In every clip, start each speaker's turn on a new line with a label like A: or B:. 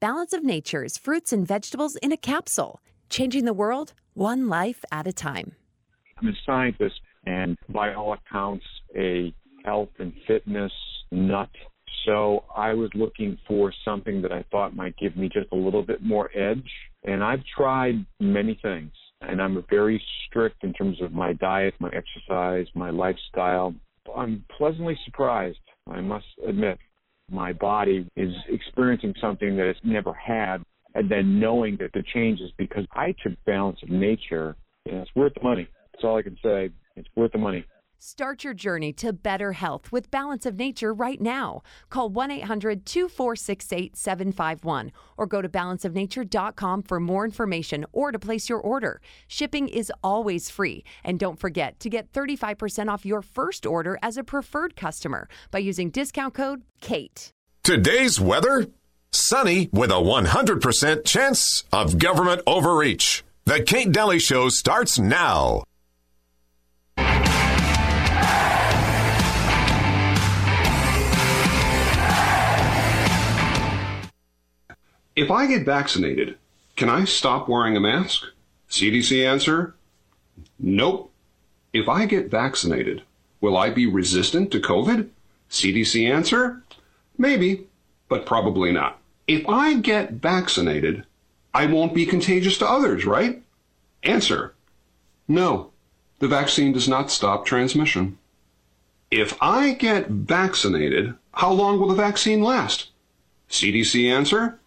A: Balance of Nature's fruits and vegetables in a capsule, changing the world one life at a time.
B: I'm a scientist and, by all accounts, a health and fitness nut. So I was looking for something that I thought might give me just a little bit more edge. And I've tried many things. And I'm very strict in terms of my diet, my exercise, my lifestyle. I'm pleasantly surprised, I must admit. My body is experiencing something that it's never had. And then knowing that the change is because I took balance of nature. And it's worth the money. That's all I can say. It's worth the money.
A: Start your journey to better health with Balance of Nature right now. Call 1 800 246 8751 or go to balanceofnature.com for more information or to place your order. Shipping is always free. And don't forget to get 35% off your first order as a preferred customer by using discount code KATE.
C: Today's weather sunny with a 100% chance of government overreach. The Kate Dalley Show starts now.
D: If I get vaccinated, can I stop wearing a mask? CDC answer Nope. If I get vaccinated, will I be resistant to COVID? CDC answer Maybe, but probably not. If I get vaccinated, I won't be contagious to others, right? Answer No. The vaccine does not stop transmission. If I get vaccinated, how long will the vaccine last? CDC answer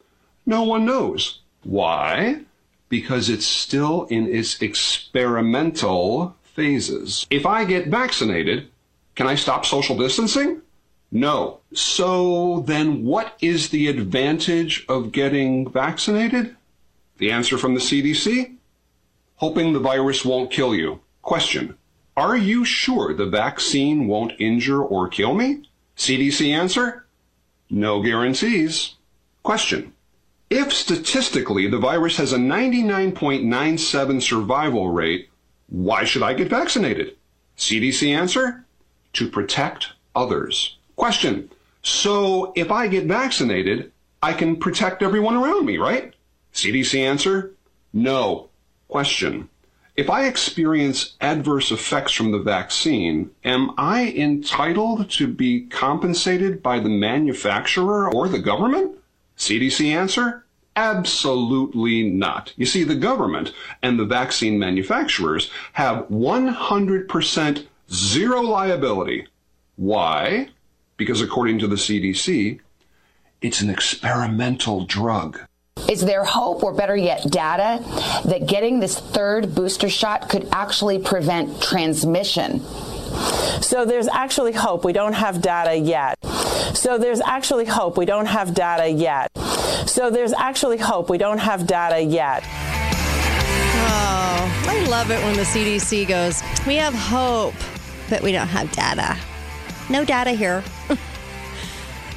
D: no one knows. Why? Because it's still in its experimental phases. If I get vaccinated, can I stop social distancing? No. So then what is the advantage of getting vaccinated? The answer from the CDC? Hoping the virus won't kill you. Question. Are you sure the vaccine won't injure or kill me? CDC answer? No guarantees. Question. If statistically the virus has a 99.97 survival rate, why should I get vaccinated? CDC answer to protect others. Question So if I get vaccinated, I can protect everyone around me, right? CDC answer no. Question If I experience adverse effects from the vaccine, am I entitled to be compensated by the manufacturer or the government? CDC answer Absolutely not. You see, the government and the vaccine manufacturers have 100% zero liability. Why? Because according to the CDC, it's an experimental drug.
E: Is there hope, or better yet, data, that getting this third booster shot could actually prevent transmission?
F: So there's actually hope. We don't have data yet. So there's actually hope. We don't have data yet. So there's actually hope. We don't have data yet.
G: Oh, I love it when the CDC goes, We have hope, but we don't have data. No data here.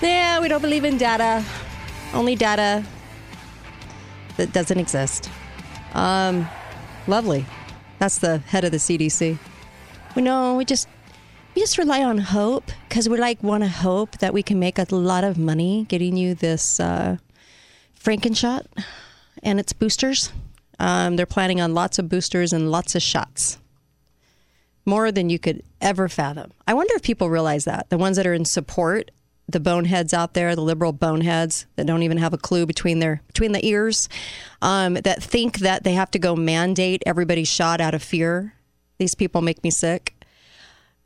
G: yeah, we don't believe in data. Only data that doesn't exist. Um, lovely. That's the head of the CDC. We know we just we just rely on hope because we like want to hope that we can make a lot of money getting you this uh, Frankenshot and its boosters. Um, they're planning on lots of boosters and lots of shots. More than you could ever fathom. I wonder if people realize that. The ones that are in support, the boneheads out there, the liberal boneheads that don't even have a clue between their between the ears, um, that think that they have to go mandate everybody's shot out of fear. These people make me sick.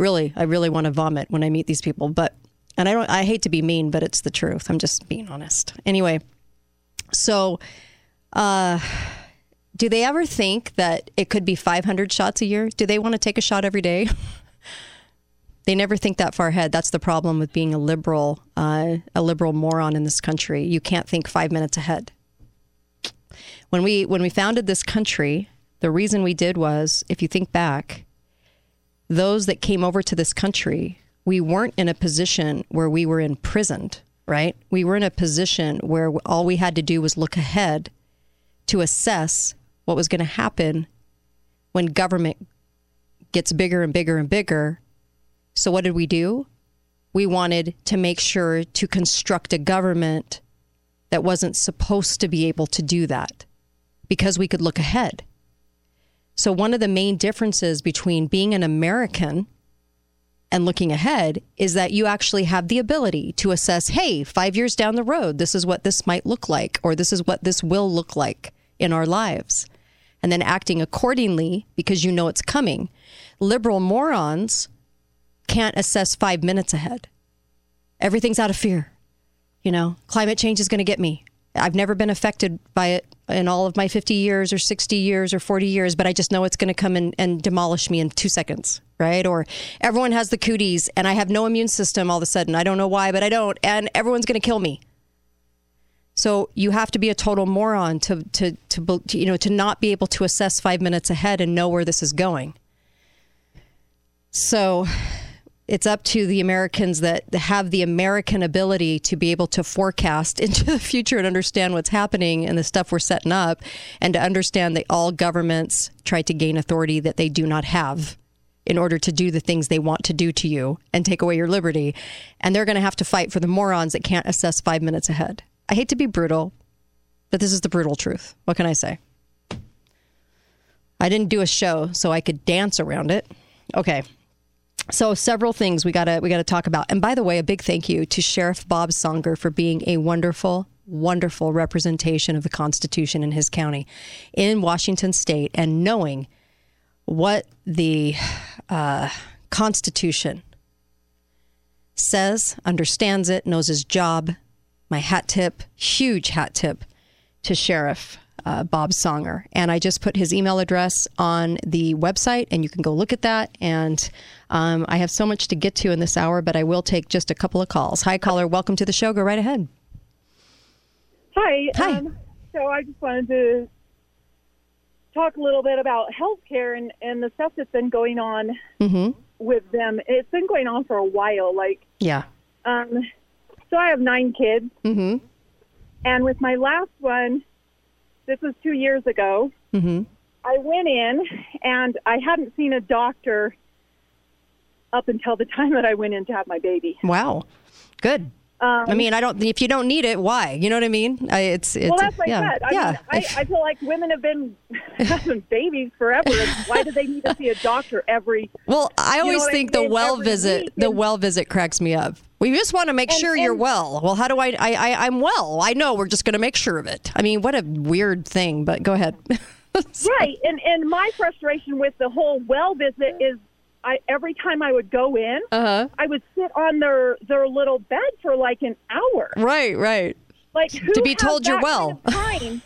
G: Really, I really want to vomit when I meet these people. But and I don't I hate to be mean, but it's the truth. I'm just being honest. Anyway, so, uh, do they ever think that it could be 500 shots a year? Do they want to take a shot every day? they never think that far ahead. That's the problem with being a liberal, uh, a liberal moron in this country. You can't think five minutes ahead. When we when we founded this country, the reason we did was, if you think back, those that came over to this country, we weren't in a position where we were imprisoned right? We were in a position where all we had to do was look ahead to assess what was going to happen when government gets bigger and bigger and bigger. So, what did we do? We wanted to make sure to construct a government that wasn't supposed to be able to do that because we could look ahead. So, one of the main differences between being an American and looking ahead is that you actually have the ability to assess hey, five years down the road, this is what this might look like, or this is what this will look like in our lives. And then acting accordingly because you know it's coming. Liberal morons can't assess five minutes ahead. Everything's out of fear. You know, climate change is going to get me. I've never been affected by it in all of my 50 years or 60 years or 40 years, but I just know it's going to come in and demolish me in two seconds, right? Or everyone has the cooties and I have no immune system all of a sudden. I don't know why, but I don't. And everyone's going to kill me. So you have to be a total moron to, to, to, you know, to not be able to assess five minutes ahead and know where this is going. So it's up to the Americans that have the American ability to be able to forecast into the future and understand what's happening and the stuff we're setting up, and to understand that all governments try to gain authority that they do not have in order to do the things they want to do to you and take away your liberty. And they're going to have to fight for the morons that can't assess five minutes ahead. I hate to be brutal, but this is the brutal truth. What can I say? I didn't do a show so I could dance around it. Okay. So several things we gotta we gotta talk about. And by the way, a big thank you to Sheriff Bob Songer for being a wonderful, wonderful representation of the Constitution in his county, in Washington State, and knowing what the uh, Constitution says, understands it, knows his job. My hat tip, huge hat tip to Sheriff uh, Bob Songer. And I just put his email address on the website, and you can go look at that. And um, I have so much to get to in this hour, but I will take just a couple of calls. Hi, caller. Welcome to the show. Go right ahead.
H: Hi.
G: Hi.
H: Um, so I just wanted to talk a little bit about healthcare and, and the stuff that's been going on
G: Mm-hmm.
H: with them. It's been going on for a while. Like,
G: Yeah.
H: um, so I have nine kids,
G: Mm-hmm.
H: and with my last one, this was two years ago.
G: Mm-hmm.
H: I went in and I hadn't seen a doctor up until the time that I went in to have my baby.
G: Wow. Good.
H: Um,
G: I mean, I don't. If you don't need it, why? You know what I mean? I, it's it's
H: well, that's like
G: yeah,
H: that. I
G: yeah.
H: mean, I, I feel like women have been having babies forever. Why do they need to see a doctor every?
G: Well, I always
H: what I'm
G: think the well
H: Every
G: visit,
H: week
G: the well visit cracks me up. We just want to make
H: And-
G: sure you're well. Well, how do I, I, I? I'm well. I know. We're just going to make sure of it. I mean, what a weird thing. But go ahead.
H: Right, and and my frustration with the whole well visit is, I every time I would go in,
G: Uh-huh.
H: I would sit on their their little bed for like an hour.
G: Right. Right.
H: Like who
G: To be told you're well.
H: kind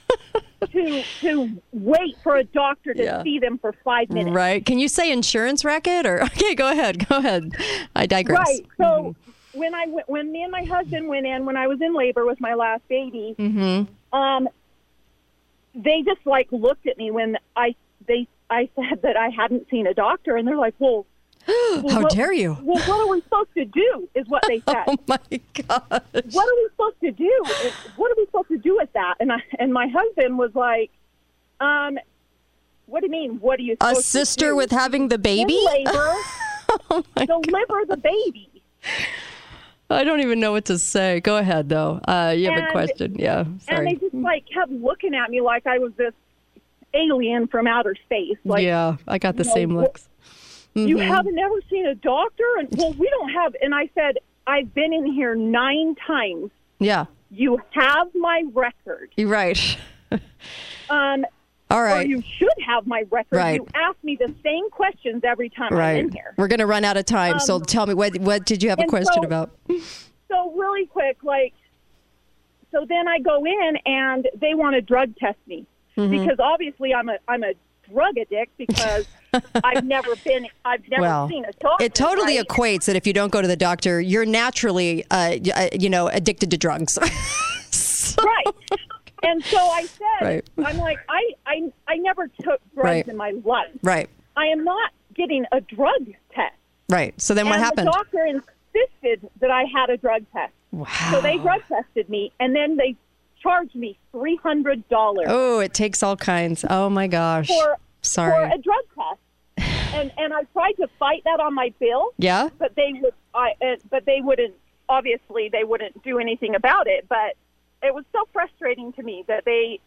H: of to to wait for a doctor to
G: Yeah.
H: see them for five minutes.
G: Right. Can you say insurance racket or? Okay. Go ahead. Go ahead. I digress.
H: Right. So when I went, when me and my husband went in when I was in labor with my last baby,
G: Mm-hmm.
H: um, they just like looked at me when I they I said that I hadn't seen a doctor, and they're like, "Well, well,
G: How
H: what-
G: dare you?
H: Well, what are we supposed to do?" Is what they said.
G: Oh my gosh.
H: what are we supposed to do? What are we supposed to do with that? And I and my husband was like, um, "What do you mean? What are you
G: A sister
H: do?
G: with having the
H: In
G: baby?
H: labor,
G: Oh my
H: deliver the baby."
G: I don't even know what to say. Go ahead, though. Uh, you have a question. Yeah. Sorry.
H: And they just like kept looking at me like I was this alien from outer space. Like,
G: yeah, I got the
H: you know,
G: same looks.
H: you
G: Mm-hmm.
H: haven't ever seen a doctor, and well, we don't have. And I said, I've been in here nine times.
G: Yeah,
H: You have my record.
G: you're right.
H: Um,
G: All
H: or you should have my record.
G: Right.
H: You ask me the same questions every time I'm in here.
G: We're going to run out of time. so
H: Um,
G: tell me, what, what did you have a question
H: so-
G: about?
H: So really quick, like, so then I go in and they want to drug test me
G: Mm-hmm.
H: because obviously I'm a I'm a drug addict because I've never been I've never
G: Well,
H: seen a doctor.
G: It totally
H: right?
G: equates that if you don't go to the doctor, you're naturally, uh, uh, you know, addicted to drugs.
H: right. And so I said,
G: Right.
H: I'm like, I, I, I never took drugs
G: Right.
H: in my life.
G: right,
H: I am not getting a drug test.
G: right. So then what happened?
H: the doctor insisted that I had a drug test.
G: wow.
H: So they drug tested me, and then they charged me three hundred dollars
G: oh, it takes all kinds. Oh my gosh.
H: for
G: Sorry.
H: for a drug test. And and I tried to fight that on my bill,
G: yeah?
H: but they would I uh, but they wouldn't. Obviously, they wouldn't do anything about it. But it was so frustrating to me that they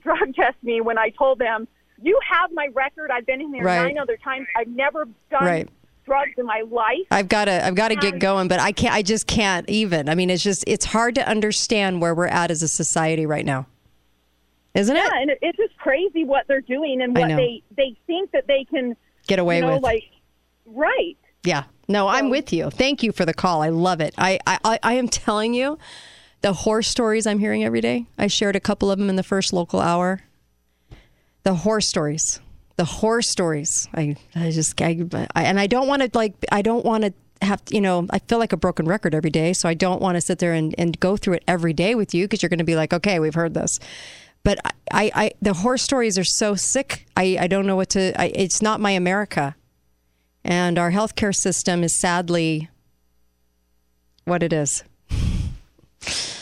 H: drug test me when I told them, "You have my record. I've been in there
G: Right.
H: nine other times. I've never done
G: Right.
H: Drugs in my life."
G: I've got to I've got to get um, going, but I can't. I just can't even. I mean, it's just it's hard to understand where we're at as a society right now, isn't it?
H: Yeah, and it, it's just crazy what they're doing and what they they think that they can
G: Get away
H: you know,
G: with.
H: like right.
G: Yeah. No, I'm with you. Thank you for the call. I love it. I, I, I- I am telling you, the horror stories I'm hearing every day. I shared a couple of them in the first local hour. The horror stories. The horror stories. I, I just, I, I, and I don't want to like, I don't want to have, you know, I feel like a broken record every day. So I don't want to sit there and, and go through it every day with you because you're going to be like, okay, we've heard this. But I, I, I, the horror stories are so sick. I, I don't know what to, I, it's not my America. And our healthcare system is sadly what it is.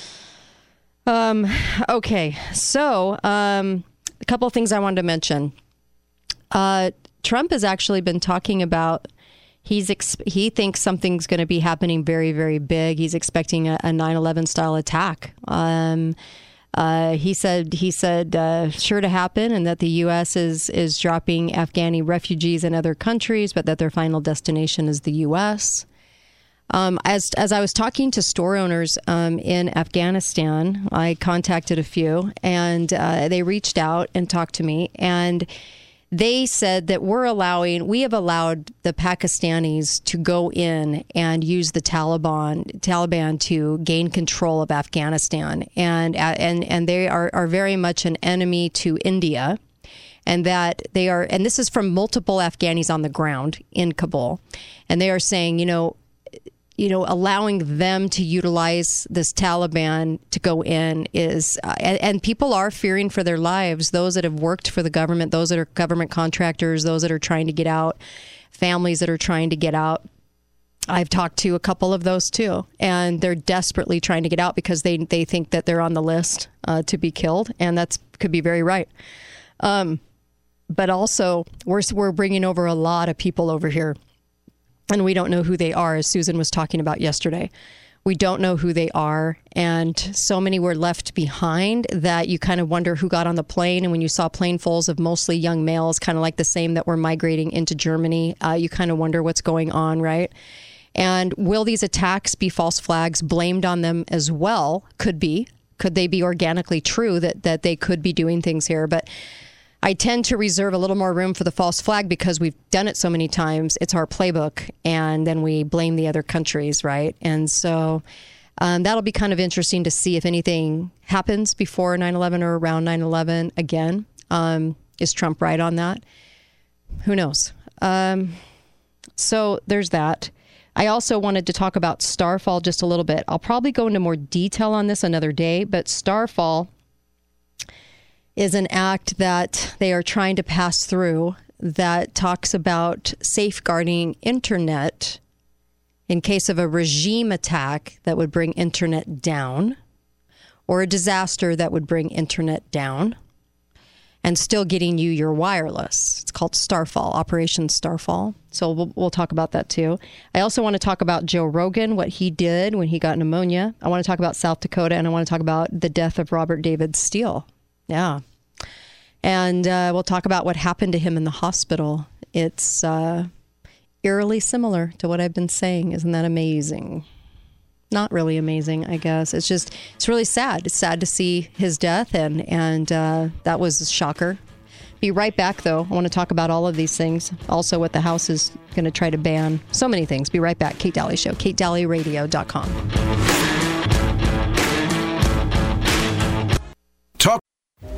G: Um, okay, so um, a couple of things I wanted to mention. Uh, Trump has actually been talking about he's he thinks something's going to be happening very very big. He's expecting a, a 9/11 style attack. Um, uh, he said he said uh, sure to happen, and that the U.S. is is dropping Afghani refugees in other countries, but that their final destination is the U.S. Um, as as I was talking to store owners um, in Afghanistan, I contacted a few, and uh, they reached out and talked to me, and they said that we're allowing, we have allowed the Pakistanis to go in and use the Taliban Taliban to gain control of Afghanistan, and uh, and and they are are very much an enemy to India. And that they are, and this is from multiple Afghanis on the ground in Kabul, and they are saying, you know, you know, allowing them to utilize this Taliban to go in is, uh, and, and people are fearing for their lives. Those that have worked for the government, those that are government contractors, those that are trying to get out, families that are trying to get out. I've talked to a couple of those too, and they're desperately trying to get out because they they think that they're on the list uh, to be killed, and that's could be very right. Um, but also, we're we're bringing over a lot of people over here and we don't know who they are, as Susan was talking about yesterday. We don't know who they are, and so many were left behind that you kind of wonder who got on the plane. And when you saw planefuls of mostly young males, kind of like the same that were migrating into Germany, uh, you kind of wonder what's going on, right? And will these attacks be false flags blamed on them as well? Could be. Could they be organically true that that they could be doing things here? But I tend to reserve a little more room for the false flag because we've done it so many times. It's our playbook, and then we blame the other countries, right? And so um, that'll be kind of interesting to see if anything happens before 9 11 or around 9 11 again. Um, is Trump right on that? Who knows? Um, so there's that. I also wanted to talk about Starfall just a little bit. I'll probably go into more detail on this another day, but Starfall is an act that they are trying to pass through that talks about safeguarding internet in case of a regime attack that would bring internet down or a disaster that would bring internet down and still getting you your wireless. It's called Starfall, Operation Starfall. So we'll, we'll talk about that too. I also want to talk about Joe Rogan, what he did when he got pneumonia. I want to talk about South Dakota and I want to talk about the death of Robert David Steele. Yeah. And uh, we'll talk about what happened to him in the hospital. It's uh, eerily similar to what I've been saying. Isn't that amazing? Not really amazing, I guess. It's just, it's really sad. It's sad to see his death, and and uh, that was a shocker. Be right back, though. I want to talk about all of these things. Also, what the House is going to try to ban. So many things. Be right back. Kate Dalley Show,
C: KateDalleyRadio.com.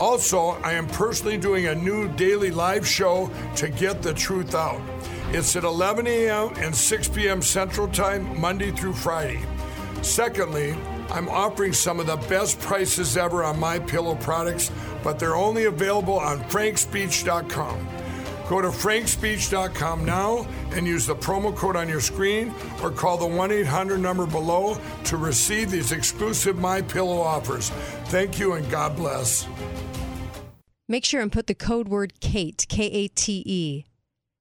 I: Also, I am personally doing a new daily live show to get the truth out. It's at 11 a.m. and 6 p.m. Central Time, Monday through Friday. Secondly, I'm offering some of the best prices ever on my pillow products, but they're only available on frankspeech.com. Go to frankspeech.com now and use the promo code on your screen or call the 1-800 number below to receive these exclusive My Pillow offers. Thank you and God bless.
G: Make sure and put the code word KATE, K A T E.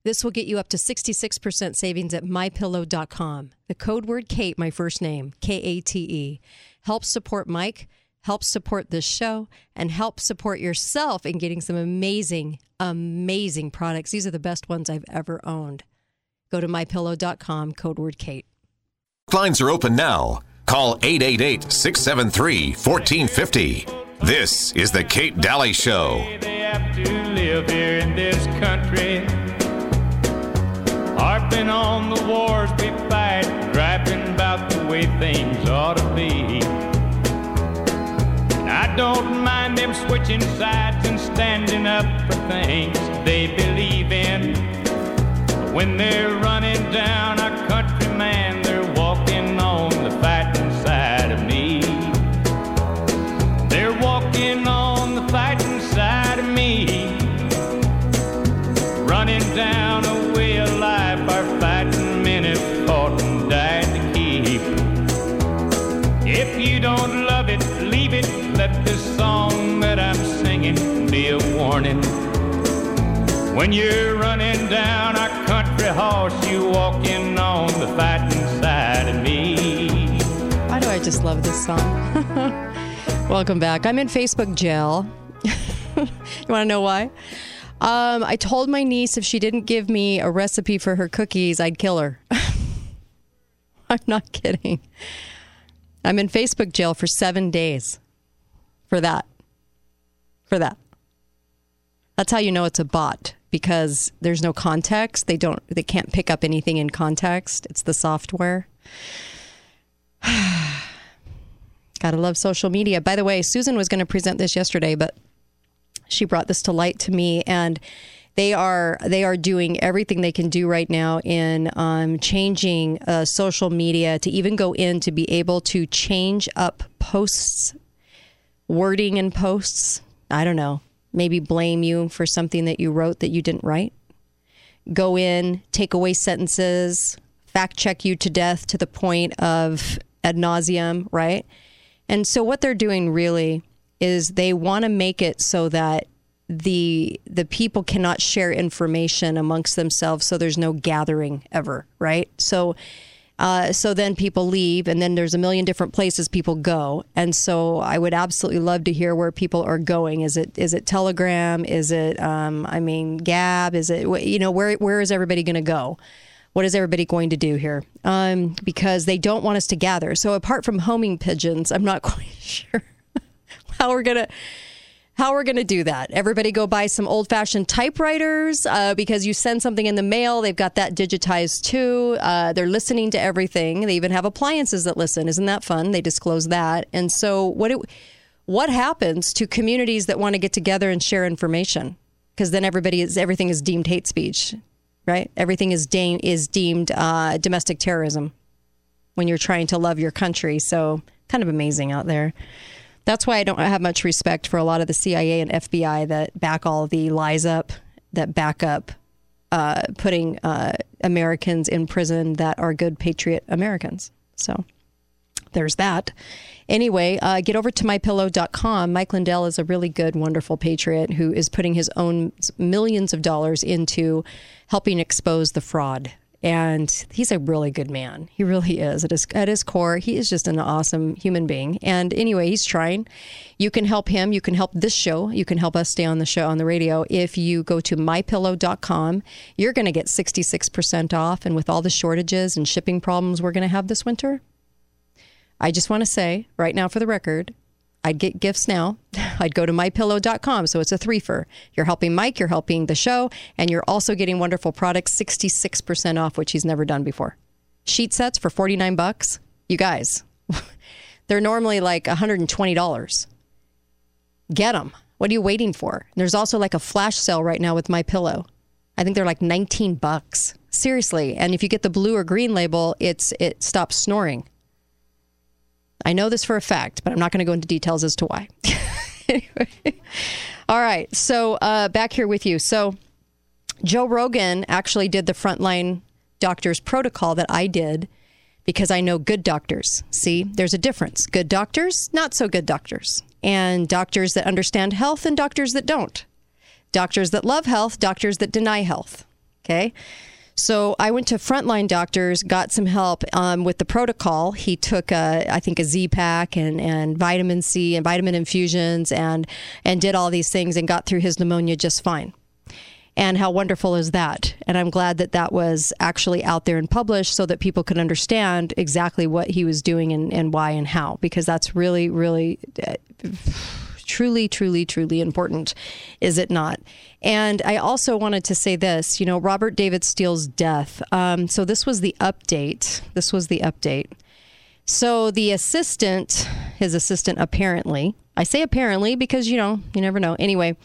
G: This will get you up to 66% savings at mypillow.com. The code word KATE, my first name, K A T E. Help support Mike, help support this show, and help support yourself in getting some amazing, amazing products. These are the best ones I've ever owned. Go to mypillow.com, code word KATE.
C: Lines are open now. Call 888 673 1450. This is The Kate Dalley Show.
J: They have to live here in this country. Harping on the wars we fight, griping about the way things ought to be. I don't mind them switching sides and standing up for things they believe in. When they're running down a country, man, warning. When you're running down our country horse, you walking on the fighting side of me.
G: Why do I just love this song? Welcome back. I'm in Facebook jail. you want to know why? Um, I told my niece if she didn't give me a recipe for her cookies, I'd kill her. I'm not kidding. I'm in Facebook jail for seven days for that. For that. That's how you know it's a bot because there's no context. They don't. They can't pick up anything in context. It's the software. Gotta love social media. By the way, Susan was going to present this yesterday, but she brought this to light to me, and they are they are doing everything they can do right now in um, changing uh, social media to even go in to be able to change up posts, wording in posts. I don't know. Maybe blame you for something that you wrote that you didn't write. Go in, take away sentences, fact check you to death to the point of ad nauseum, right? And so what they're doing really is they want to make it so that the the people cannot share information amongst themselves so there's no gathering ever, right? So uh, so then people leave, and then there's a million different places people go. And so I would absolutely love to hear where people are going. Is it is it Telegram? Is it um, I mean Gab? Is it you know where where is everybody going to go? What is everybody going to do here? Um, because they don't want us to gather. So apart from homing pigeons, I'm not quite sure how we're gonna how are we're going to do that. Everybody go buy some old fashioned typewriters uh, because you send something in the mail. They've got that digitized too. Uh, they're listening to everything. They even have appliances that listen. Isn't that fun? They disclose that. And so, what it, what happens to communities that want to get together and share information? Because then everybody is everything is deemed hate speech, right? Everything is de- is deemed uh, domestic terrorism when you're trying to love your country. So, kind of amazing out there. That's why I don't have much respect for a lot of the CIA and FBI that back all the lies up, that back up uh, putting uh, Americans in prison that are good patriot Americans. So there's that. Anyway, uh, get over to mypillow.com. Mike Lindell is a really good, wonderful patriot who is putting his own millions of dollars into helping expose the fraud and he's a really good man. He really is. At his, at his core, he is just an awesome human being. And anyway, he's trying. You can help him. You can help this show. You can help us stay on the show on the radio. If you go to mypillow.com, you're going to get 66% off. And with all the shortages and shipping problems we're going to have this winter, I just want to say right now for the record, I'd get gifts now. I'd go to mypillow.com. So it's a threefer. You're helping Mike, you're helping the show, and you're also getting wonderful products, 66% off, which he's never done before. Sheet sets for 49 bucks. You guys, they're normally like $120. Get them. What are you waiting for? There's also like a flash sale right now with my pillow. I think they're like 19 bucks. Seriously. And if you get the blue or green label, it's it stops snoring. I know this for a fact, but I'm not going to go into details as to why. anyway. All right. So uh, back here with you. So Joe Rogan actually did the frontline doctors protocol that I did because I know good doctors. See, there's a difference. Good doctors, not so good doctors. And doctors that understand health and doctors that don't. Doctors that love health, doctors that deny health. Okay. So I went to Frontline Doctors, got some help um, with the protocol. He took, a, I think, a Z pack and, and vitamin C and vitamin infusions and and did all these things and got through his pneumonia just fine. And how wonderful is that? And I'm glad that that was actually out there and published so that people could understand exactly what he was doing and, and why and how, because that's really, really. Uh, truly, truly, truly important, is it not? And I also wanted to say this you know, Robert David Steele's death. Um, so this was the update. This was the update. So the assistant, his assistant apparently, I say apparently because, you know, you never know. Anyway,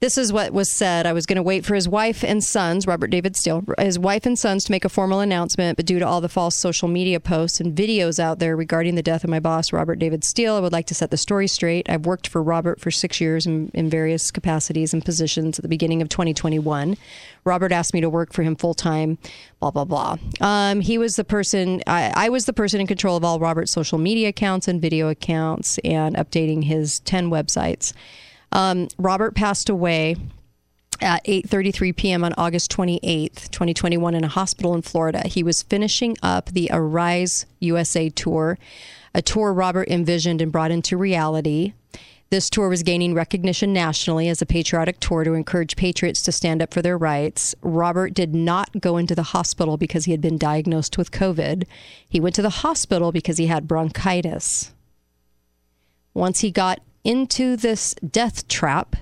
G: this is what was said. I was going to wait for his wife and sons, Robert David Steele, his wife and sons to make a formal announcement, but due to all the false social media posts and videos out there regarding the death of my boss, Robert David Steele, I would like to set the story straight. I've worked for Robert for six years in, in various capacities and positions at the beginning of 2021. Robert asked me to work for him full time, blah, blah, blah. Um, he was the person, I, I was the person in control of all Robert's social media accounts and video accounts and updating his 10 websites. Um, Robert passed away at 8:33 p.m. on August 28th, 2021 in a hospital in Florida. He was finishing up the Arise USA tour, a tour Robert envisioned and brought into reality. This tour was gaining recognition nationally as a patriotic tour to encourage patriots to stand up for their rights. Robert did not go into the hospital because he had been diagnosed with COVID. He went to the hospital because he had bronchitis. Once he got into this death trap.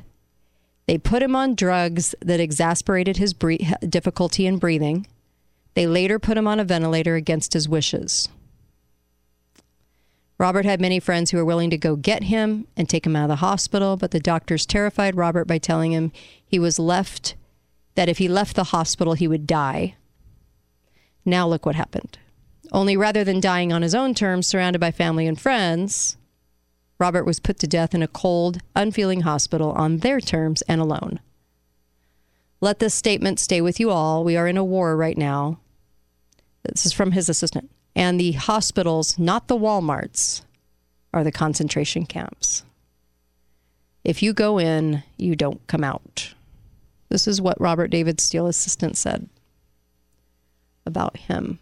G: They put him on drugs that exasperated his bre- difficulty in breathing. They later put him on a ventilator against his wishes. Robert had many friends who were willing to go get him and take him out of the hospital, but the doctors terrified Robert by telling him he was left, that if he left the hospital, he would die. Now, look what happened. Only rather than dying on his own terms, surrounded by family and friends, Robert was put to death in a cold, unfeeling hospital on their terms and alone. Let this statement stay with you all. We are in a war right now. This is from his assistant. And the hospitals, not the Walmarts, are the concentration camps. If you go in, you don't come out. This is what Robert David Steele, assistant, said about him.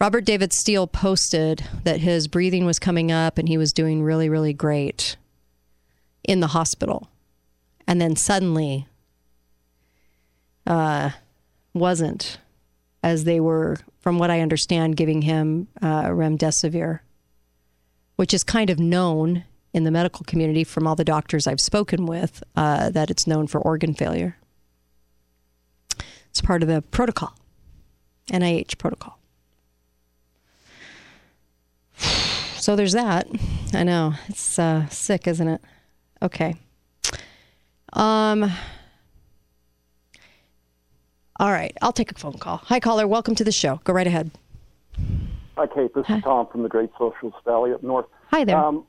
G: Robert David Steele posted that his breathing was coming up and he was doing really, really great in the hospital. And then suddenly, uh, wasn't as they were, from what I understand, giving him uh, remdesivir, which is kind of known in the medical community from all the doctors I've spoken with uh, that it's known for organ failure. It's part of the protocol, NIH protocol. So there's that. I know. It's uh, sick, isn't it? Okay. Um All right, I'll take a phone call. Hi caller, welcome to the show. Go right ahead.
K: Hi Kate, this Hi. is Tom from the Great Socialist Valley up north.
G: Hi there. Um,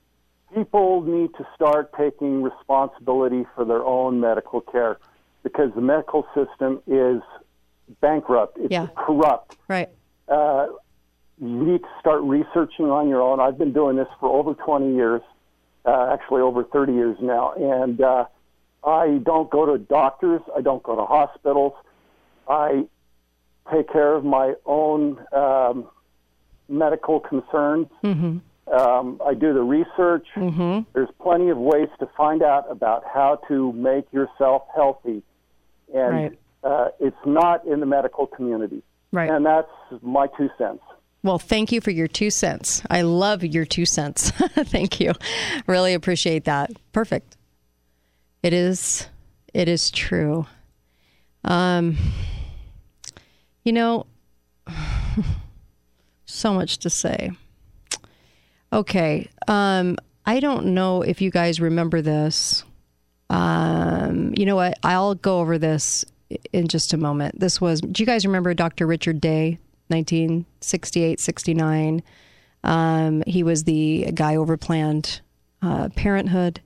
K: people need to start taking responsibility for their own medical care because the medical system is bankrupt. It's
G: yeah.
K: corrupt.
G: Right.
K: Uh, you need to start researching on your own. I've been doing this for over 20 years, uh, actually over 30 years now, and uh, I don't go to doctors. I don't go to hospitals. I take care of my own um, medical concerns.
G: Mm-hmm.
K: Um, I do the research.
G: Mm-hmm.
K: There's plenty of ways to find out about how to make yourself healthy, and
G: right.
K: uh, it's not in the medical community.
G: Right.
K: And that's my two cents.
G: Well, thank you for your two cents. I love your two cents. thank you. Really appreciate that. Perfect. It is it is true. Um you know so much to say. Okay. Um I don't know if you guys remember this. Um you know what? I'll go over this in just a moment. This was do you guys remember Dr. Richard Day? 1968, 69. Um, he was the guy over Planned uh, Parenthood,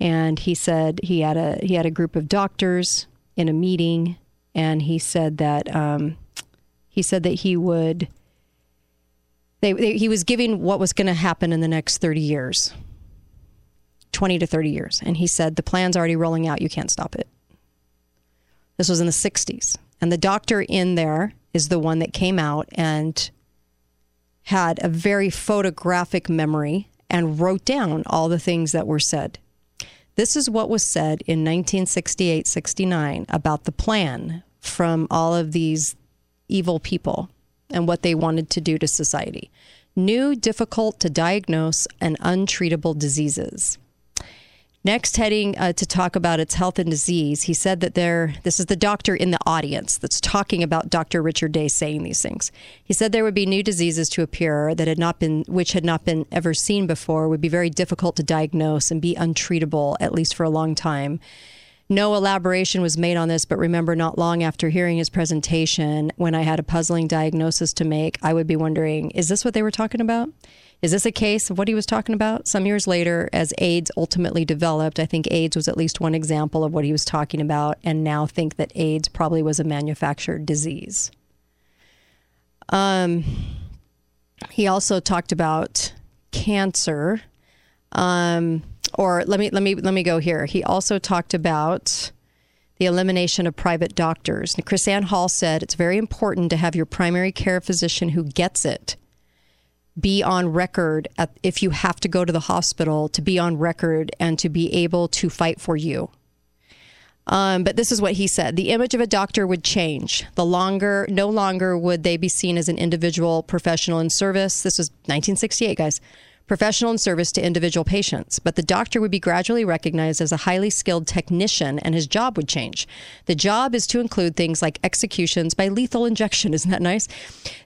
G: and he said he had a he had a group of doctors in a meeting, and he said that um, he said that he would. They, they, he was giving what was going to happen in the next 30 years. 20 to 30 years. And he said the plan's already rolling out. You can't stop it. This was in the 60s and the doctor in there is the one that came out and had a very photographic memory and wrote down all the things that were said. This is what was said in 1968 69 about the plan from all of these evil people and what they wanted to do to society. New, difficult to diagnose, and untreatable diseases. Next, heading uh, to talk about its health and disease, he said that there, this is the doctor in the audience that's talking about Dr. Richard Day saying these things. He said there would be new diseases to appear that had not been, which had not been ever seen before, would be very difficult to diagnose and be untreatable, at least for a long time. No elaboration was made on this, but remember, not long after hearing his presentation, when I had a puzzling diagnosis to make, I would be wondering, is this what they were talking about? Is this a case of what he was talking about? Some years later, as AIDS ultimately developed, I think AIDS was at least one example of what he was talking about, and now think that AIDS probably was a manufactured disease. Um, he also talked about cancer. Um, or let me let me let me go here. He also talked about the elimination of private doctors. KrisAnne Hall said it's very important to have your primary care physician who gets it be on record at, if you have to go to the hospital to be on record and to be able to fight for you. Um, but this is what he said the image of a doctor would change. The longer, no longer would they be seen as an individual professional in service. This was 1968, guys professional in service to individual patients, but the doctor would be gradually recognized as a highly skilled technician and his job would change. The job is to include things like executions by lethal injection. Isn't that nice?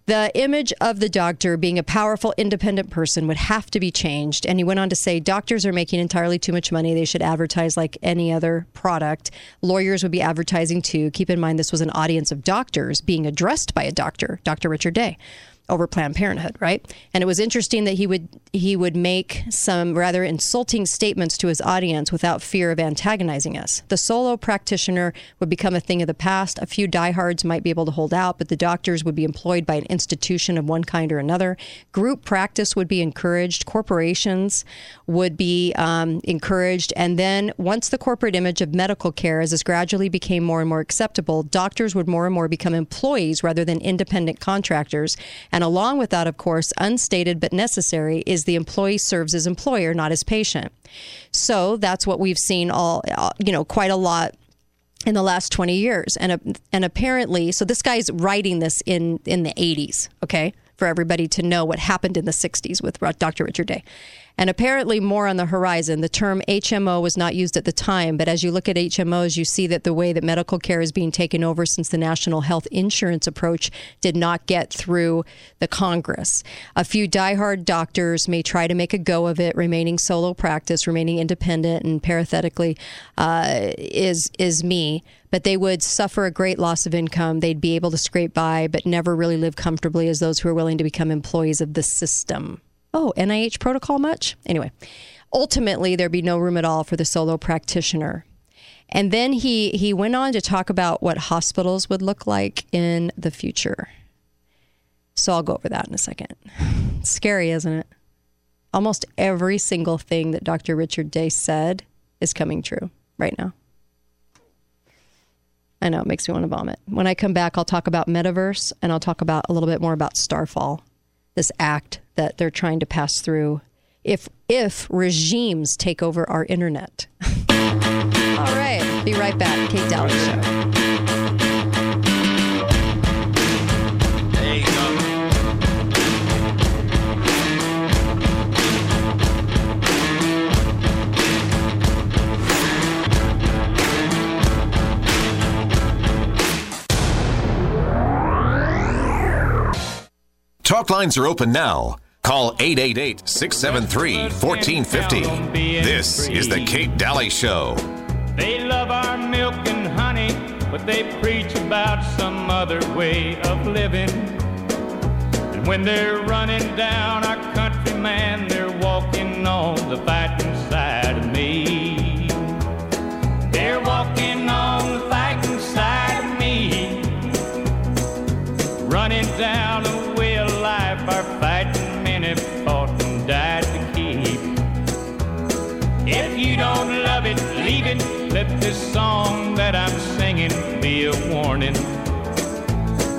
G: The image of the doctor being a powerful, independent person would have to be changed. And he went on to say doctors are making entirely too much money. They should advertise like any other product. Lawyers would be advertising too. Keep in mind, this was an audience of doctors being addressed by a doctor, Dr. Richard Day over Planned Parenthood, right? And it was interesting that he would he would make some rather insulting statements to his audience without fear of antagonizing us. The solo practitioner would become a thing of the past. A few diehards might be able to hold out, but the doctors would be employed by an institution of one kind or another. Group practice would be encouraged. Corporations would be um, encouraged, and then once the corporate image of medical care, as this gradually became more and more acceptable, doctors would more and more become employees rather than independent contractors. Along with that, of course, unstated but necessary is the employee serves as employer, not as patient. So that's what we've seen all, uh, you know, quite a lot in the last 20 years and and apparently so this guy's writing this in in the 80s okay for everybody to know what happened in the 60s with Dr. Richard Day. And apparently, more on the horizon. The term HMO was not used at the time, but as you look at HMOs, you see that the way that medical care is being taken over since the national health insurance approach did not get through the Congress. A few diehard doctors may try to make a go of it, remaining solo practice, remaining independent, and parenthetically, uh, is is me but they would suffer a great loss of income. They'd be able to scrape by, but never really live comfortably as those who are willing to become employees of the system. Oh, NIH protocol much? Anyway, ultimately, there'd be no room at all for the solo practitioner. And then he, he went on to talk about what hospitals would look like in the future. So I'll go over that in a second. It's scary, isn't it? Almost every single thing that Dr. Richard Day said is coming true right now. I know it makes me want to vomit. When I come back, I'll talk about metaverse and I'll talk about a little bit more about Starfall, this act that they're trying to pass through if if regimes take over our internet. All right, be right back. Kate Dalley Show.
C: Talk lines are open now. Call 888 673 1450. This is The Kate Dalley Show.
J: They love our milk and honey, but they preach about some other way of living. And When they're running down our country, man, they're walking on the fighting side of me. They're walking on a warning.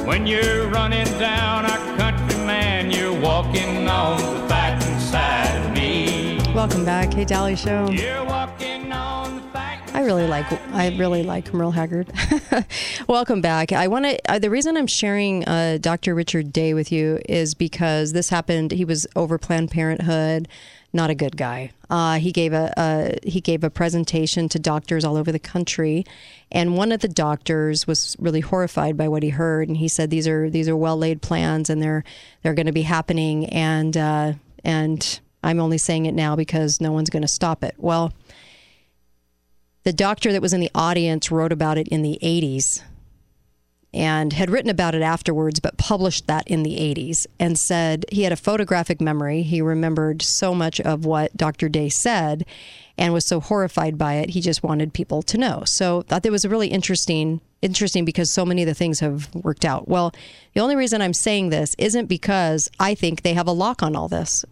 J: When you're running down our country, man, you're walking on the fighting side of me.
G: Welcome back, Kate Dalley Show.
J: You're walking on the fighting
G: I really like I really like Merle Haggard. Welcome back. I want to. Uh, the reason I'm sharing uh, Dr. Richard Day with you is because this happened. He was over Planned Parenthood. Not a good guy. Uh, he gave a, a he gave a presentation to doctors all over the country, and one of the doctors was really horrified by what he heard, and he said these are these are well laid plans, and they're they're going to be happening, and uh, and I'm only saying it now because no one's going to stop it. Well the doctor that was in the audience wrote about it in the 80s and had written about it afterwards, but published that in the 80s and said he had a photographic memory. He remembered so much of what Dr. Day said and was so horrified by it, he just wanted people to know. So thought that was a really interesting interesting because so many of the things have worked out. Well, the only reason I'm saying this isn't because I think they have a lock on all this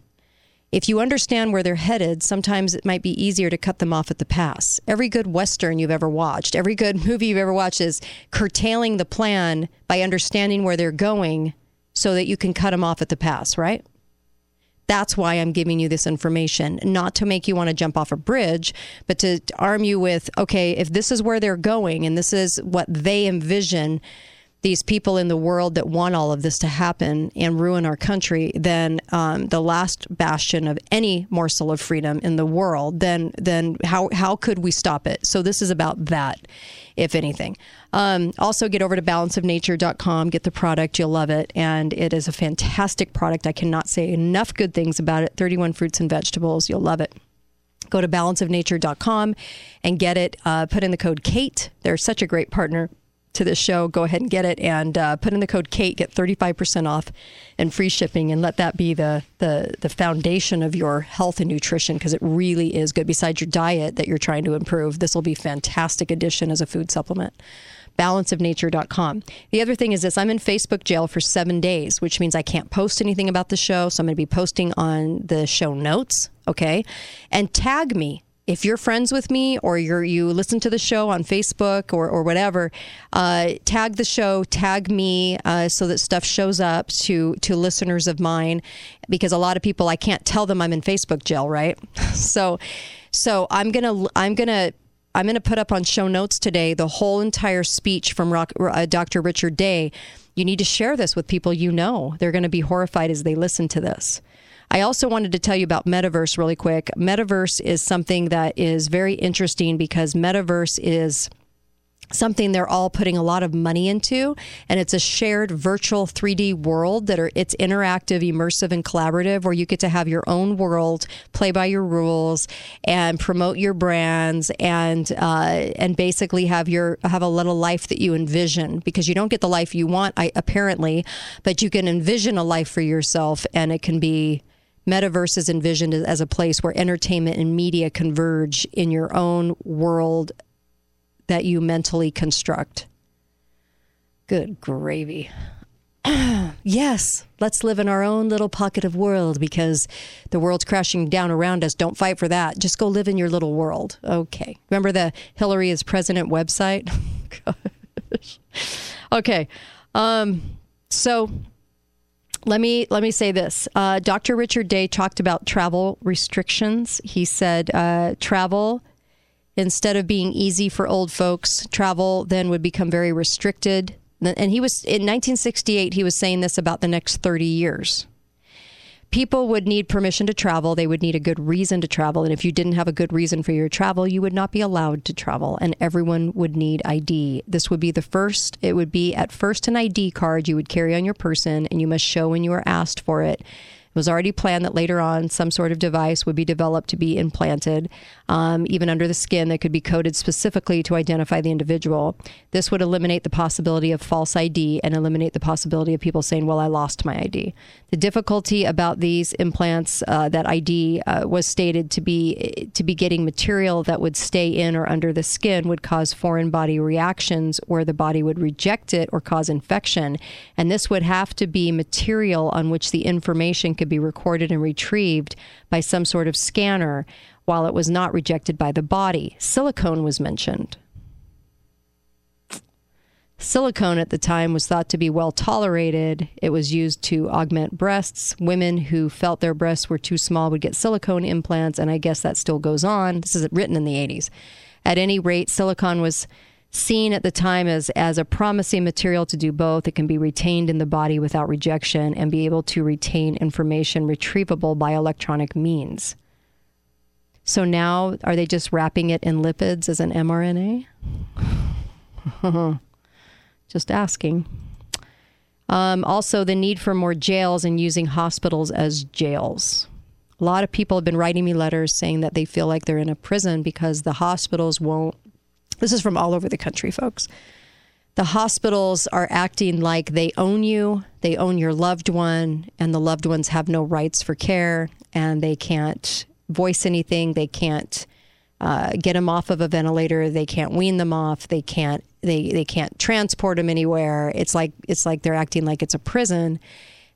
G: if you understand where they're headed, sometimes it might be easier to cut them off at the pass. Every good Western you've ever watched, every good movie you've ever watched is curtailing the plan by understanding where they're going so that you can cut them off at the pass, right? That's why I'm giving you this information, not to make you want to jump off a bridge, but to, arm you with okay, if this is where they're going and this is what they envision these people in the world that want all of this to happen and ruin our country, then um, the last bastion of any morsel of freedom in the world, then then how how could we stop it? So this is about that, if anything. Um, also, get over to balanceofnature.com, get the product, you'll love it, and it is a fantastic product. I cannot say enough good things about it. 31 fruits and vegetables, you'll love it go to balanceofnature.com and get it. Uh, put in the code Kate. They're such a great partner to this show, go ahead and get it and uh, put in the code Kate, get 35% off and free shipping, and let that be the, the, the foundation of your health and nutrition because it really is good. Besides your diet that you're trying to improve, this will be fantastic addition as a food supplement balanceofnature.com. The other thing is this I'm in Facebook jail for seven days, which means I can't post anything about the show. So I'm going to be posting on the show notes, okay? And tag me if you're friends with me or you're you listen to the show on Facebook or, or whatever, uh, tag the show, tag me uh, so that stuff shows up to to listeners of mine because a lot of people I can't tell them I'm in Facebook jail, right? so so I'm gonna I'm gonna I'm going to put up on show notes today the whole entire speech from Rock, uh, Dr. Richard Day. You need to share this with people you know. They're going to be horrified as they listen to this. I also wanted to tell you about Metaverse really quick. Metaverse is something that is very interesting because Metaverse is something they're all putting a lot of money into and it's a shared virtual 3D world that are it's interactive immersive and collaborative where you get to have your own world play by your rules and promote your brands and uh, and basically have your have a little life that you envision because you don't get the life you want I, apparently but you can envision a life for yourself and it can be Metaverse is envisioned as a place where entertainment and media converge in your own world that you mentally construct. Good gravy. yes, let's live in our own little pocket of world because the world's crashing down around us. Don't fight for that. Just go live in your little world. Okay. Remember the Hillary is President website? okay. Um, so let me let me say this. Uh, Dr. Richard Day talked about travel restrictions. He said uh, travel instead of being easy for old folks, travel then would become very restricted. And he was in 1968. He was saying this about the next 30 years people would need permission to travel. They would need a good reason to travel. And if you didn't have a good reason for your travel, you would not be allowed to travel. And everyone would need ID. This would be the first, it would be at first an ID card you would carry on your person, and you must show when you are asked for it was already planned that later on some sort of device would be developed to be implanted, um, even under the skin, that could be coded specifically to identify the individual. This would eliminate the possibility of false ID and eliminate the possibility of people saying, "Well, I lost my ID." The difficulty about these implants, uh, that ID uh, was stated to be to be getting material that would stay in or under the skin, would cause foreign body reactions where the body would reject it or cause infection, and this would have to be material on which the information be recorded and retrieved by some sort of scanner while it was not rejected by the body. Silicone was mentioned. Silicone at the time was thought to be well tolerated. It was used to augment breasts. Women who felt their breasts were too small would get silicone implants, and I guess that still goes on. This is written in the 80s. At any rate, silicone was seen at the time as, as a promising material to do both. It can be retained in the body without rejection and be able to retain information retrievable by electronic means. So now, are they just wrapping it in lipids as an mRNA? just asking. Um, also, the need for more jails and using hospitals as jails. A lot of people have been writing me letters saying that they feel like they're in a prison because the hospitals won't this is from all over the country, folks. The hospitals are acting like they own you, they own your loved one, and the loved ones have no rights for care, and they can't voice anything. They can't uh, get them off of a ventilator. They can't wean them off. They can't they they can't transport them anywhere. It's like it's like they're acting like it's a prison.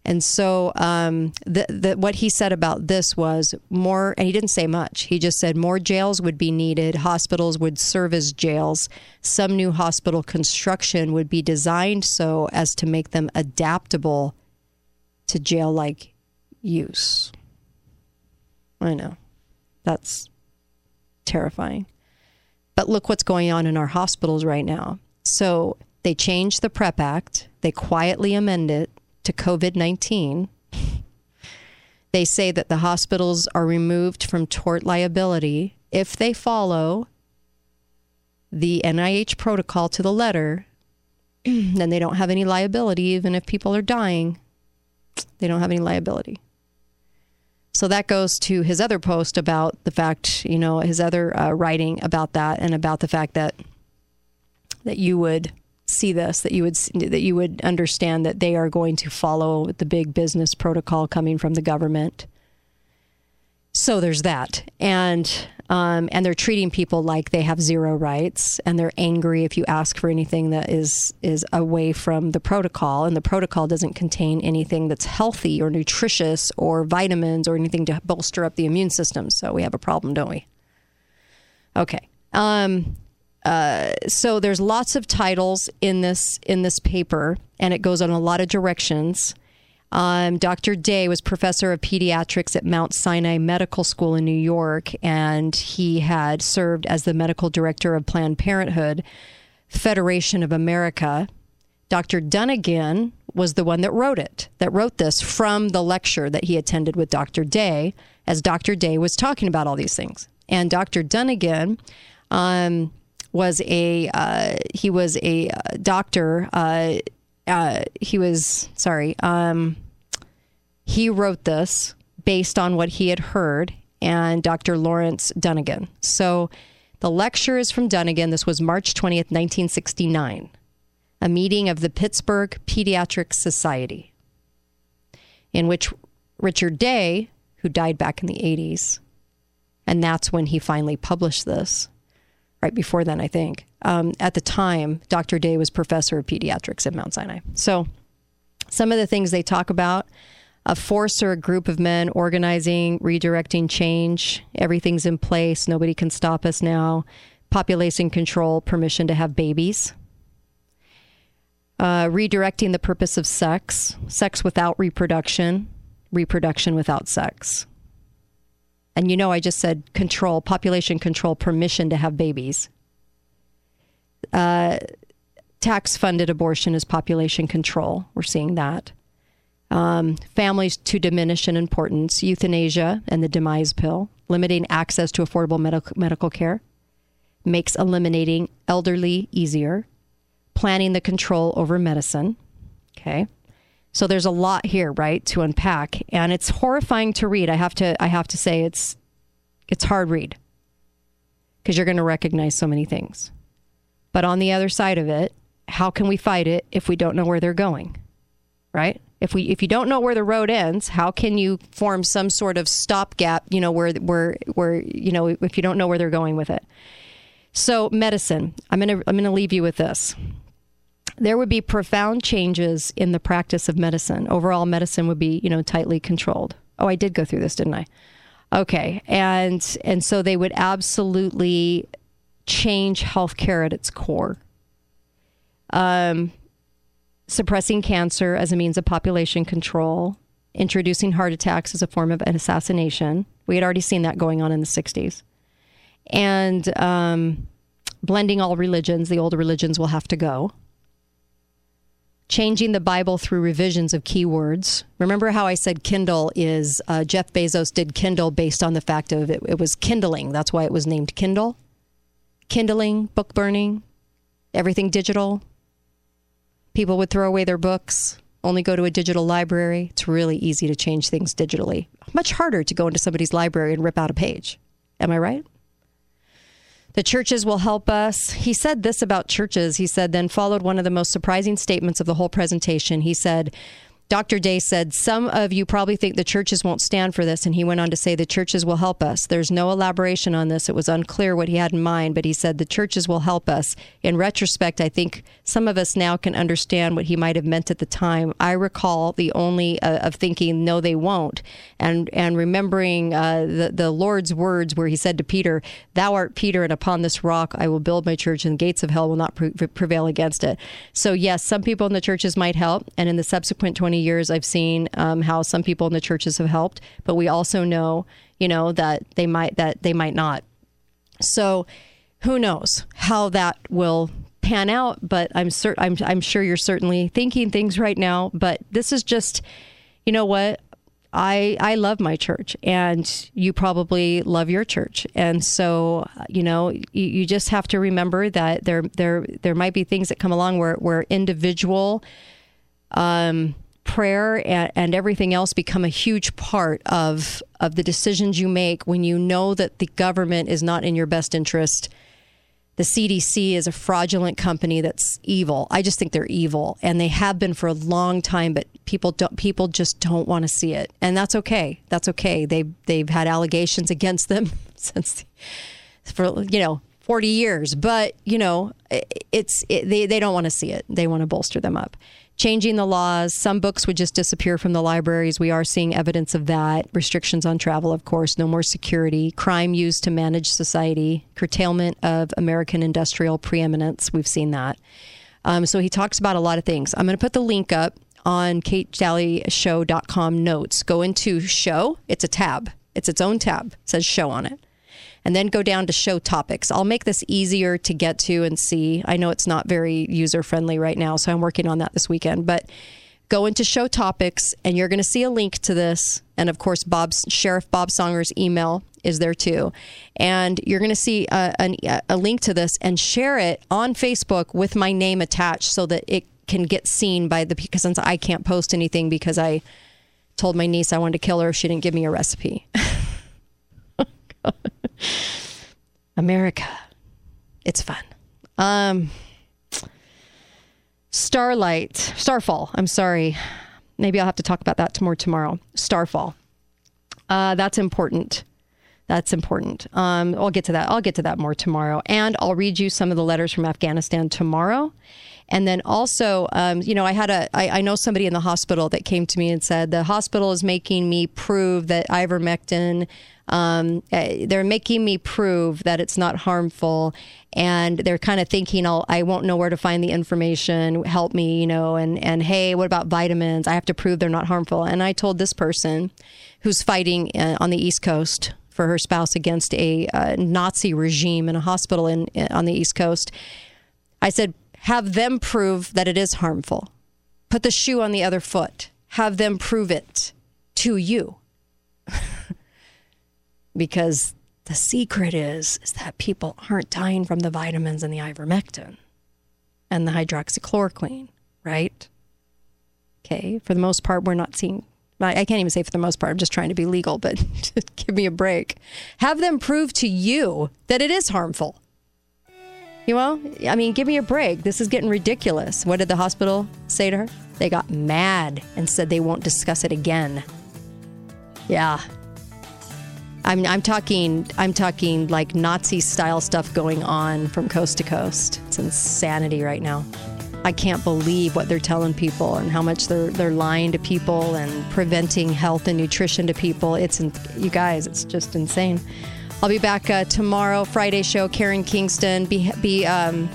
G: And so, um, the, the, what he said about this was more, and he didn't say much. He just said more jails would be needed. Hospitals would serve as jails. Some new hospital construction would be designed so as to make them adaptable to jail like use. I know. That's terrifying. But look what's going on in our hospitals right now. So they changed the PREP Act, they quietly amend it to COVID 19. They say that the hospitals are removed from tort liability if they follow the NIH protocol to the letter. then they don't have any liability, even if people are dying. They don't have any liability. So that goes to his other post about the fact, you know, his other uh, writing about that and about the fact that that you would see this that you would that you would understand that they are going to follow the big business protocol coming from the government. So there's that, and um, and they're treating people like they have zero rights, and they're angry if you ask for anything that is is away from the protocol, and the protocol doesn't contain anything that's healthy or nutritious or vitamins or anything to bolster up the immune system. So we have a problem, don't we? Okay. Um, uh, so there's lots of titles in this in this paper, and it goes on a lot of directions. Um, Dr. Day was professor of pediatrics at Mount Sinai Medical School in New York, and he had served as the medical director of Planned Parenthood Federation of America. Dr. Dunegan was the one that wrote it, that wrote this from the lecture that he attended with Dr. Day, as Dr. Day was talking about all these things. And Dr. Dunegan um, was a uh, he was a uh, doctor. Uh, uh, he was sorry. Um, he wrote this based on what he had heard, and Dr. Lawrence Dunegan. So the lecture is from Dunegan. This was March twentieth, nineteen sixty nine, a meeting of the Pittsburgh Pediatric Society, in which Richard Day, who died back in the eighties, and that's when he finally published this right before then, I think. Um, at the time, Dr. Day was professor of pediatrics at Mount Sinai. So, some of the things they talk about a force or a group of men organizing, redirecting change. Everything's in place. Nobody can stop us now. Population control, permission to have babies. Uh, redirecting the purpose of sex, sex without reproduction, reproduction without sex and you know I just said control, population control, permission to have babies. Uh, tax funded abortion is population control. We're seeing that. Um, families to diminish in importance, euthanasia and the demise pill, limiting access to affordable medical, medical care, makes eliminating elderly easier, planning the control over medicine. Okay. So there's a lot here, right, to unpack, and it's horrifying to read. I have to I have to say it's it's hard read because you're going to recognize so many things. But on the other side of it, how can we fight it if we don't know where they're going? Right? If we if you don't know where the road ends, how can you form some sort of stopgap, you know, where where where you know, if you don't know where they're going with it. So, medicine. I'm going to I'm going to leave you with this there would be profound changes in the practice of medicine. Overall, medicine would be, you know, tightly controlled. Oh, I did go through this, didn't I? Okay, and and so they would absolutely change healthcare at its core. Um, suppressing cancer as a means of population control, introducing heart attacks as a form of an assassination. We had already seen that going on in the '60s, and um, blending all religions. The old religions will have to go changing the Bible through revisions of keywords. Remember how I said Kindle is uh, Jeff Bezos did Kindle based on the fact of it, it was kindling. That's why it was named Kindle. Kindling, book burning, everything digital. People would throw away their books, only go to a digital library. It's really easy to change things digitally. Much harder to go into somebody's library and rip out a page. Am I right? The churches will help us. He said this about churches. He said, then followed one of the most surprising statements of the whole presentation. He said, Dr. Day said, Some of you probably think the churches won't stand for this. And he went on to say, The churches will help us. There's no elaboration on this. It was unclear what he had in mind, but he said, The churches will help us. In retrospect, I think some of us now can understand what he might have meant at the time. I recall the only uh, of thinking, No, they won't. And, and remembering uh, the, the Lord's words where he said to Peter, Thou art Peter, and upon this rock I will build my church, and the gates of hell will not pre- prevail against it. So, yes, some people in the churches might help. And in the subsequent 20 years, I've seen um, how some people in the churches have helped, but we also know, you know, that they might that they might not. So, who knows how that will pan out? But I'm cert- I'm I'm sure you're certainly thinking things right now. But this is just, you know what. I, I love my church and you probably love your church. And so, you know, you, you just have to remember that there, there, there might be things that come along where, where individual, um, prayer and, and, everything else become a huge part of of the decisions you make when you know that the government is not in your best interest. The CDC is a fraudulent company that's evil. I just think they're evil, and they have been for a long time. But people don't. People just don't want to see it, and that's okay. That's okay. They they've had allegations against them since for you know 40 years but you know it's it, they, they don't want to see it they want to bolster them up changing the laws. Some books would just disappear from the libraries. We are seeing evidence of that. Restrictions on travel, of course, no more security, crime used to manage society, curtailment of American industrial preeminence. We've seen that. Um, so he talks about a lot of things. I'm going to put the link up on katedalleyshow.com notes. Go into show, it's a tab, it's its own tab, it says show on it and then go down to show topics. I'll make this easier to get to and see. I know it's not very user friendly right now, so I'm working on that this weekend, but go into show topics and you're going to see a link to this and of course Bob's sheriff bob songer's email is there too and you're going to see a, a, a, link to this and share it on facebook with my name attached so that it can get seen by the because since i can't post anything because i told my niece i wanted to kill her if she didn't give me a recipe oh, America. It's fun. Um, Starlight, Starfall. I'm sorry. Maybe I'll have to talk about that more tomorrow. Starfall. Uh, that's important. That's important. Um, I'll get to that. I'll get to that more tomorrow. And I'll read you some of the letters from Afghanistan tomorrow. And then also, um, you know, I had a, I, I know somebody in the hospital that came to me and said the hospital is making me prove that ivermectin um, eh, they're making me prove that it's not harmful, and they're kind of thinking, I'll, I won't know where to find the information. Help me, you know, and and hey, what about vitamins? I have to prove they're not harmful. And I told this person, who's fighting uh, on the East Coast for her spouse against a uh, Nazi regime in a hospital in, in on the East Coast, I said, have them prove that it is harmful. Put the shoe on the other foot. Have them prove it to you because the secret is is that people aren't dying from the vitamins and the ivermectin and the hydroxychloroquine, right? Okay. For the most part, we're not seeing, I can't even say for the most part, I'm just trying to be legal, but give me a break. Have them prove to you that it is harmful. You know, I mean, give me a break. This is getting ridiculous. What did the hospital say to her? They got mad and said they won't discuss it again. Yeah. I'm, I'm talking I'm talking like Nazi style stuff going on from coast to coast. It's insanity right now. I can't believe what they're telling people and how much they're they're lying to people and preventing health and nutrition to people. It's you guys, it's just insane. I'll be back uh, tomorrow, Friday show. Karen Kingston, be be um,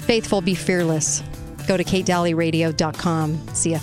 G: faithful, be fearless. Go to katedalleyradio.com. See ya.